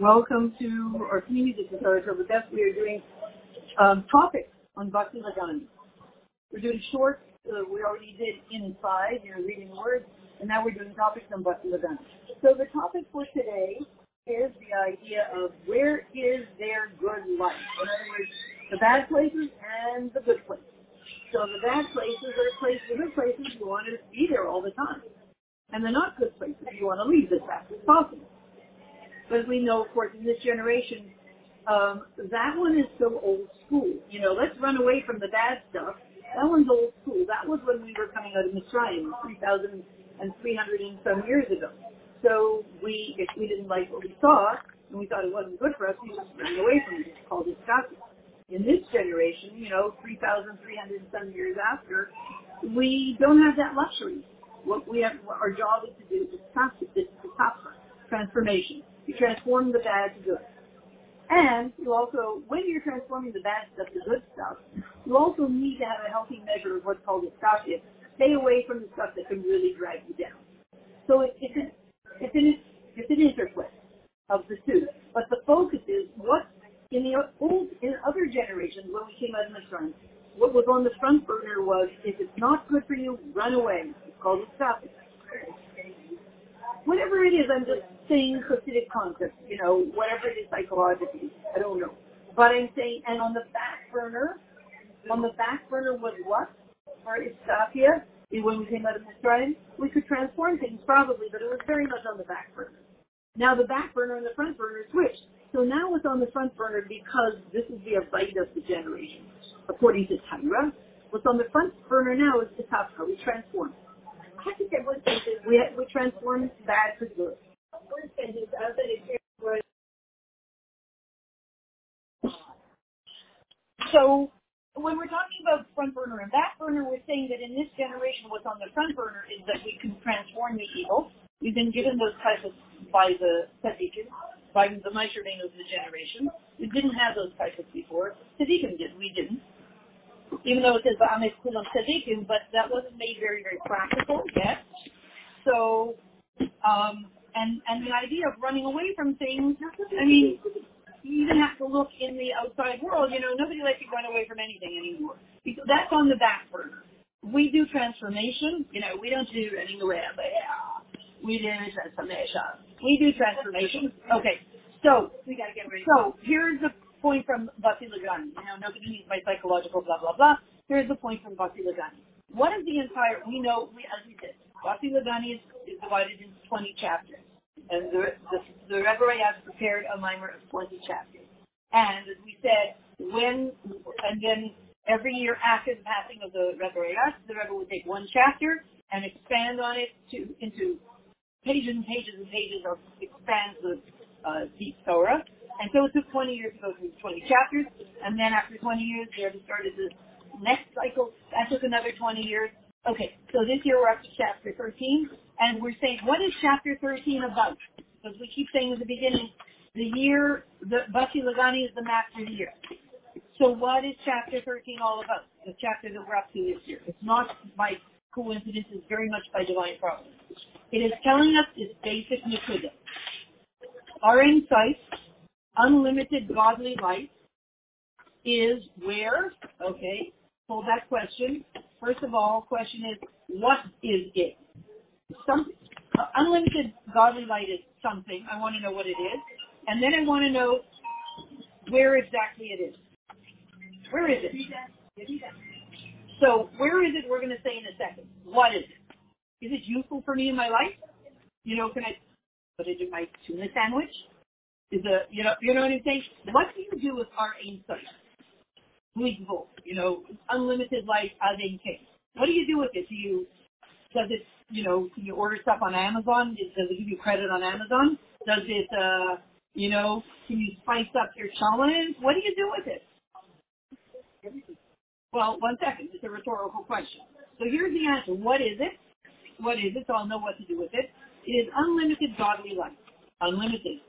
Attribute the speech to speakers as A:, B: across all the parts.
A: Welcome to our community tutorial. With that, we are doing um, topics on Basi Legani. We're doing short. Uh, we already did inside, you know, reading words, and now we're doing topics on Basi Legani. So the topic for today is the idea of where is their good life? In other words, the bad places and the good places. So the bad places are places, the good places you want to be there all the time. And the not good places you want to leave as fast as possible. But as we know, of course, in this generation, um, that one is so old school. You know, let's run away from the bad stuff. That one's old school. That was when we were coming out of Mitzrayim, 3,300 and some years ago. So we, if we didn't like what we saw and we thought it wasn't good for us, we just ran away from it. It's called disgusting. In this generation, you know, 3,300 and some years after, we don't have that luxury. What we have, our job is to do is to stop transformation. You transform the bad to good. And you also, when you're transforming the bad stuff to good stuff, you also need to have a healthy measure of what's called iskafia. Stay away from the stuff that can really drag you down. So it, it's, an, it's, an, it's an interplay of the two. But the focus is what in the old, in other generations when we came out of Mitzrayim, what was on the front burner was if it's not good for you, run away. It's called iskafia. Whatever it is, I'm just saying Hasidic concepts, you know, whatever it is psychologically. I don't know. But I'm saying, and on the back burner, on the back burner was what? For Iskafia, when we came out of Mitzrayim, we could transform things probably, but it was very much on the back burner. Now the back burner and the front burner switched. So now it's on the front burner because this is the abide of the generation. According to Tyra, what's on the front burner now is the top we transform. I think everyone thinks we, we transform bad to good. So when we're talking about front burner and back burner, we're saying that in this generation, what's on the front burner is that we can transform the evil. We've been given those titles by the tzaddikim, by the Maisharim of the generation. We didn't have those titles before. Tzaddikim did, we didn't. Even though it says Ba'amek Kulam Tzaddikim, but that wasn't made very, very practical yet. So, um, and and the idea of running away from things. I mean, you even have to look in the outside world. You know, nobody lets you run away from anything anymore. Because that's on the back burner. We do transformation. You know, we don't do anywhere, but yeah, we do transformation. We do transformation. Okay, so we gotta get ready. So here's the point from Basi Legani. You know, nobody needs my psychological blah blah blah. Here's the point from Basi Legani. What is the entire? We know, we as we said, Basi Legani is, is divided into 20 chapters and the, the, the Rebbe has prepared a maamar of 20 chapters. And as we said, when, and then every year after the passing of the Rebbe Rayas, the Rebbe would take one chapter and expand on it to, into pages and pages and pages of expand the uh, deep Torah. And so it took 20 years to go through 20 chapters. And then after 20 years, the Rebbe started the next cycle. That took another 20 years. Okay, so this year we're up to chapter 13 and we're saying, what is chapter 13 about? Because we keep saying at the beginning, the year, the Basi Legani is the master year. So what is chapter 13 all about? The chapter that we're up to this year. It's not by coincidence, it's very much by divine providence. It is telling us this basic nikuda. Ohr Ein Sof, unlimited godly life, is where, okay, hold that question. First of all, question is, what is it? Some uh, unlimited godly light is something. I want to know what it is, and then I want to know where exactly it is. Where is it? So where is it? We're going to say in a second. What is it? Is it useful for me in my life? You know, can I put it in my tuna sandwich? Is a you know you know what I'm saying? What do you do with our insight? You know, unlimited life as in case. What do you do with it? Do you does it you know, can you order stuff on Amazon? Does it give you credit on Amazon? Does it, uh, you know, can you spice up your challenge? What do you do with it? Well, one second. It's a rhetorical question. So here's the answer. What is it? What is it? So I'll know what to do with it. It is unlimited godly life. Unlimited.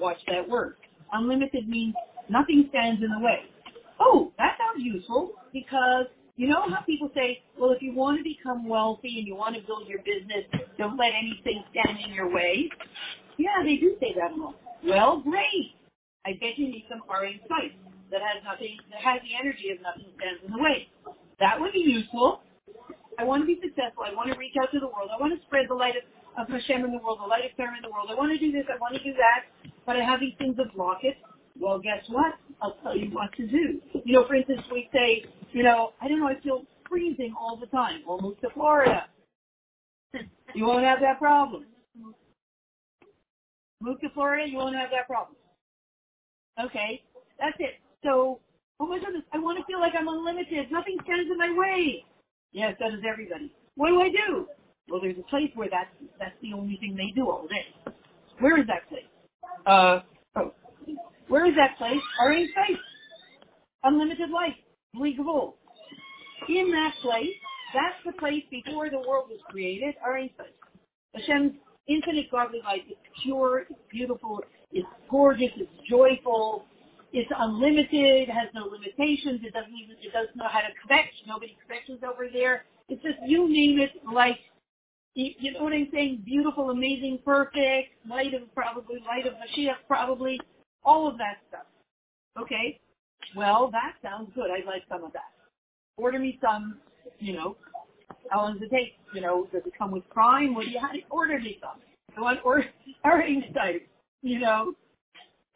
A: Watch that word. Unlimited means nothing stands in the way. Oh, that sounds useful because you know how people say, well, if you want to become wealthy and you want to build your business, don't let anything stand in your way. Yeah, they do say that. Well, great. I bet you need some RA spice that has nothing, that has the energy of nothing stands in the way. That would be useful. I want to be successful. I want to reach out to the world. I want to spread the light of, of Hashem in the world, the light of Torah in the world. I want to do this. I want to do that. But I have these things that block it. Well, guess what? I'll tell you what to do. You know, for instance, we say, you know, I don't know, I feel freezing all the time. We'll move to Florida. You won't have that problem. Move to Florida, you won't have that problem. Okay, that's it. So, oh my goodness, I want to feel like I'm unlimited. Nothing stands in my way. Yes, that is everybody. What do I do? Well, there's a place where that's that's the only thing they do all day. Where is that place? Uh, where is that place? Our own place. Unlimited life. League of. In that place, that's the place before the world was created, our own place. Hashem's infinite godly life is pure, it's beautiful, it's gorgeous, it's joyful, it's unlimited, has no limitations, it doesn't even, it doesn't know how to connect, nobody kvetches over there. It's just, you name it, like, you know what I'm saying? Beautiful, amazing, perfect, light of probably, light of Mashiach probably, all of that stuff. Okay? Well, that sounds good. I'd like some of that. Order me some, you know, how long does it take? You know, does it come with Prime? Do you have to order me some? I want or orange type, you know.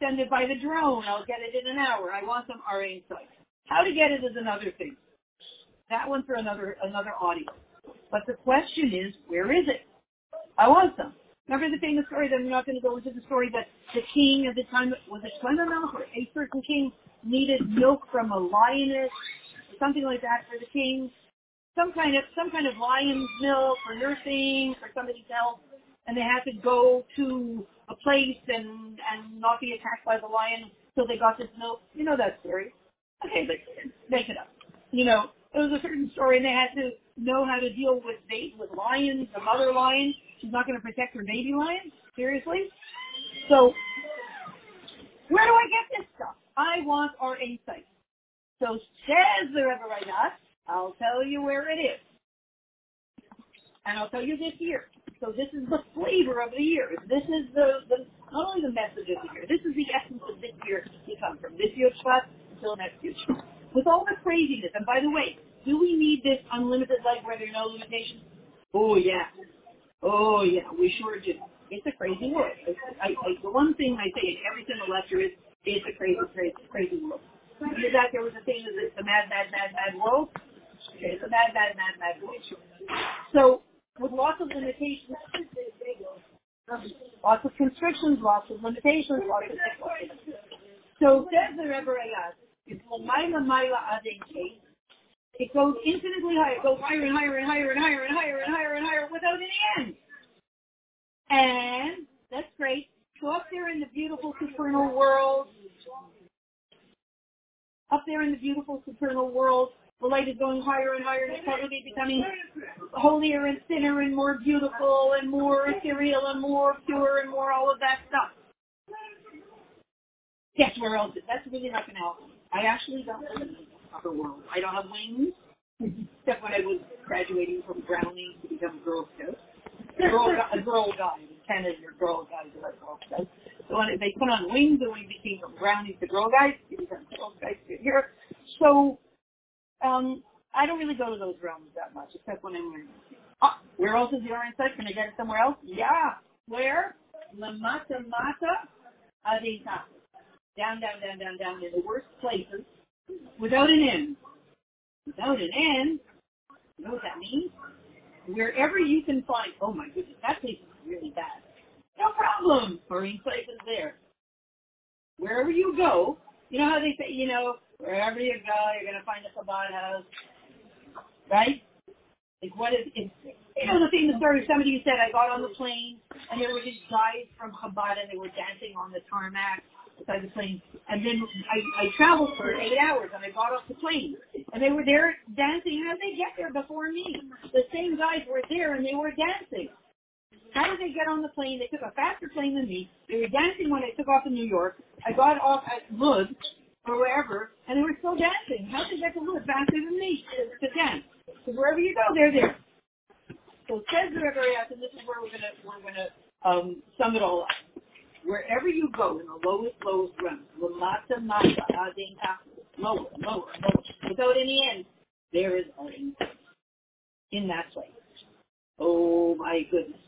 A: Send it by the drone. I'll get it in an hour. I want some orange type. How to get it is another thing. That one for another another audience. But the question is, where is it? I want some. Remember the famous story that I'm not going to go into the story that the king at the time was it Shlomo or a certain king needed milk from a lioness, or something like that for the king, some kind of some kind of lion's milk for nursing for somebody's health, and they had to go to a place and and not be attacked by the lion so they got this milk. You know that story. Okay, but make it up. You know, it was a certain story, and they had to know how to deal with bait with lions, the mother lion. She's not going to protect her baby lion. Seriously. So, where do I get this stuff? I want Ohr Ein Sof. So says the Rebbe Reinach, I'll tell you where it is. And I'll tell you this year. So this is the flavor of the year. This is the, the not only the message of the year, this is the essence of this year to come from this year's class until next year's With all the craziness, and by the way, do we need this unlimited life where there are no limitations? Oh yeah. Oh yeah, we sure do. It's a crazy world. I, I, the one thing I say in every single lecture is, it's a crazy, crazy, crazy world. After that, there was a thing the, the mad, mad, mad, mad world. It's a mad, mad, mad, mad world. So, with lots of limitations, lots of constrictions, lots of limitations, lots of So, says the Rebbe Rayaz, it's Lamaila Maila Adin it goes infinitely higher. It goes higher and higher and higher and higher and higher and higher and higher without any end. And that's great. So up there in the beautiful supernal world, up there in the beautiful supernal world, the light is going higher and higher and it's probably becoming holier and thinner and more beautiful and more ethereal and more pure and more all of that stuff. Guess where else? That's really not going to help I actually don't upper world. I don't have wings, except when I was graduating from Browning to become a Girl Scout. Girl, a girl guide. In Canada, your girl guides are like Girl Scouts. So when they put on wings and we became from Brownies to Girl Guides, we become Girl Guides here. So um, I don't really go to those realms that much, except when I'm wearing. Oh, where else is the Ohr Ein Sof? Can I get it somewhere else? Yeah. Where? Lamata Mata Adita. Down, down, down, down, down in the worst places without an end. Without an end. You know what that means? Wherever you can find, oh my goodness, that place is really bad. No problem. Marine place is there. Wherever you go, you know how they say, you know, wherever you go, you're going to find a Chabad house. Right? Like what is, it's, you know the famous story, somebody said, I got on the plane and there were these guys from Chabad and they were dancing on the tarmac beside the plane. And then I, I traveled for eight hours and I got off the plane. And they were there dancing. How did they get there before me? The same guys were there and they were dancing. How did they get on the plane? They took a faster plane than me. They were dancing when I took off in New York. I got off at Lud or wherever, and they were still dancing. How did they get to Lud faster than me to, dance? Because wherever you go, they're there. So says the Rebbe and this is where we're gonna we're gonna um, sum it all up. Wherever you go in the lowest, lowest run, lamata mata adin lower, lower, lower, without any end, there is Ari in that place. Oh my goodness.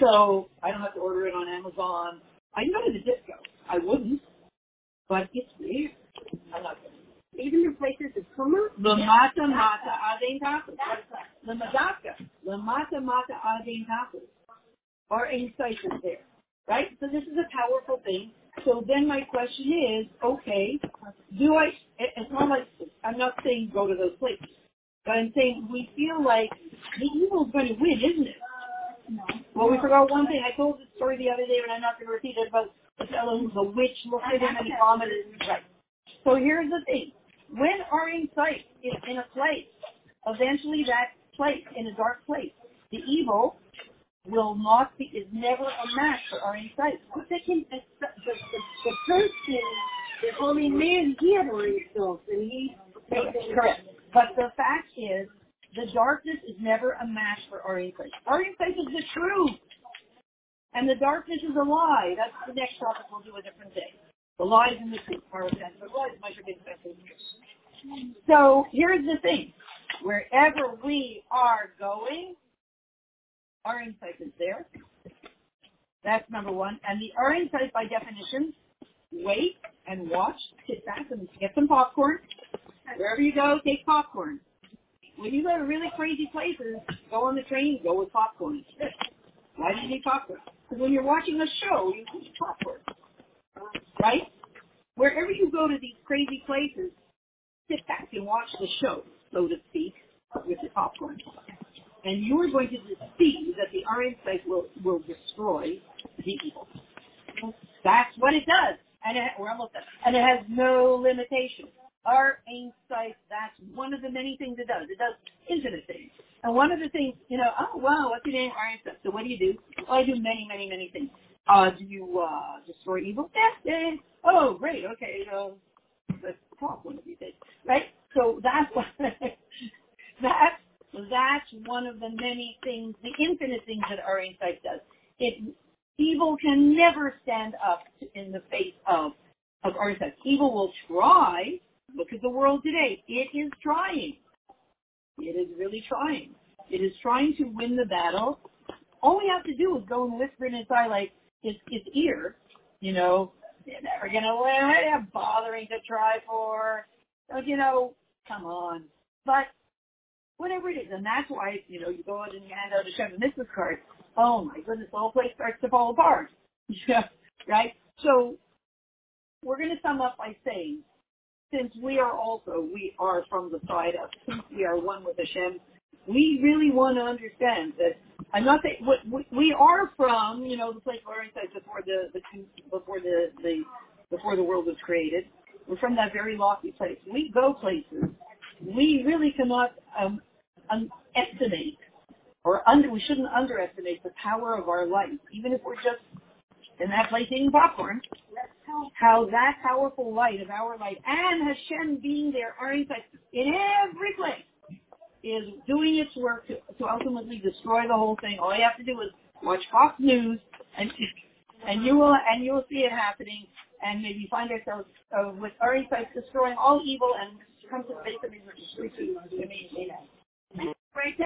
A: So I don't have to order it on Amazon. I go to the disco. I wouldn't, but it's weird. I'm not going
B: Even the places of Kuma?
A: Lamata mata adin tapas. Lamadaka. Lamata mata adin tapas. Ohr Ein Sof is there. Right? So this is a powerful thing. So then my question is, okay, do I, it's not like, I'm not saying go to those places, but I'm saying we feel like the evil's going to win, isn't it?
B: No.
A: Well, we forgot one thing. I told the story the other day, but I'm not going to repeat it about the fellow who's a witch looked at him and he vomited. Right. So here's the thing. When Ohr Ein Sof is in a place, eventually that place, in a dark place, the evil will not be, is never a match for
B: Ohr Ein Sof. The, the, the, holy man, he had built, and he
A: Correct. But the fact is, the darkness is never a match for our insight. Ohr Ein Sof is the truth. And the darkness is a lie. That's the next topic we'll do a different day. The lies and the truth. Our offense. The lies might have been. So here's the thing. Wherever we are going, Ohr Ein Sof is there. That's number one. And the Ohr Ein Sof by definition, wait and watch, sit back and get some popcorn. Wherever you go, take popcorn. When you go to really crazy places, go on the train, go with popcorn. Why do you need popcorn? Because when you're watching a show, you need popcorn. Right? Wherever you go to these crazy places, sit back and watch the show, so to speak, with the popcorn. And you are going to see that the Ohr Ein Sof will, will destroy the evil. That's what it does. And it, we're almost done. And it has no limitation. Our insight, that's one of the many things it does. It does infinite things. And one of the things, you know, oh wow, what's your name? Ohr Ein Sof. So what do you do? Well, I do many, many, many things. Uh, do you, uh, destroy evil? Yeah, yeah. Oh, great. Okay. Uh, let's talk one of these days. Right? So that's what, that's, that's one of the many things, the infinite things that Ohr Ein Sof does. It, evil can never stand up in the face of, of Ohr Ein Sof. Evil will try. Look at the world today. It is trying. It is really trying. It is trying to win the battle. All we have to do is go and whisper in his eye, like his, his ear, you know, you're never gonna win. What are bothering to try for? You know, come on. But whatever it is, and that's why, you know, you go out and you hand out a Chef and Mrs. card. Oh my goodness, the whole place starts to fall apart. Yeah, right? So we're going to sum up by saying, since we are also, we are from the side of, since we are one with Hashem, we really want to understand that, I'm not saying, we, we are from, you know, the place where I said before the, the, before the, the, before the world was created. We're from that very lofty place. We go places. We really cannot um, um, estimate or under, we shouldn't underestimate the power of our life, even if we're just in that place eating popcorn. How that powerful light of our light and Hashem being there, Ohr Ein Sof in every place is doing its work to, to ultimately destroy the whole thing. All you have to do is watch Fox News and and you will and you will see it happening and maybe find ourselves uh, with our insights destroying all evil and come to the base of these,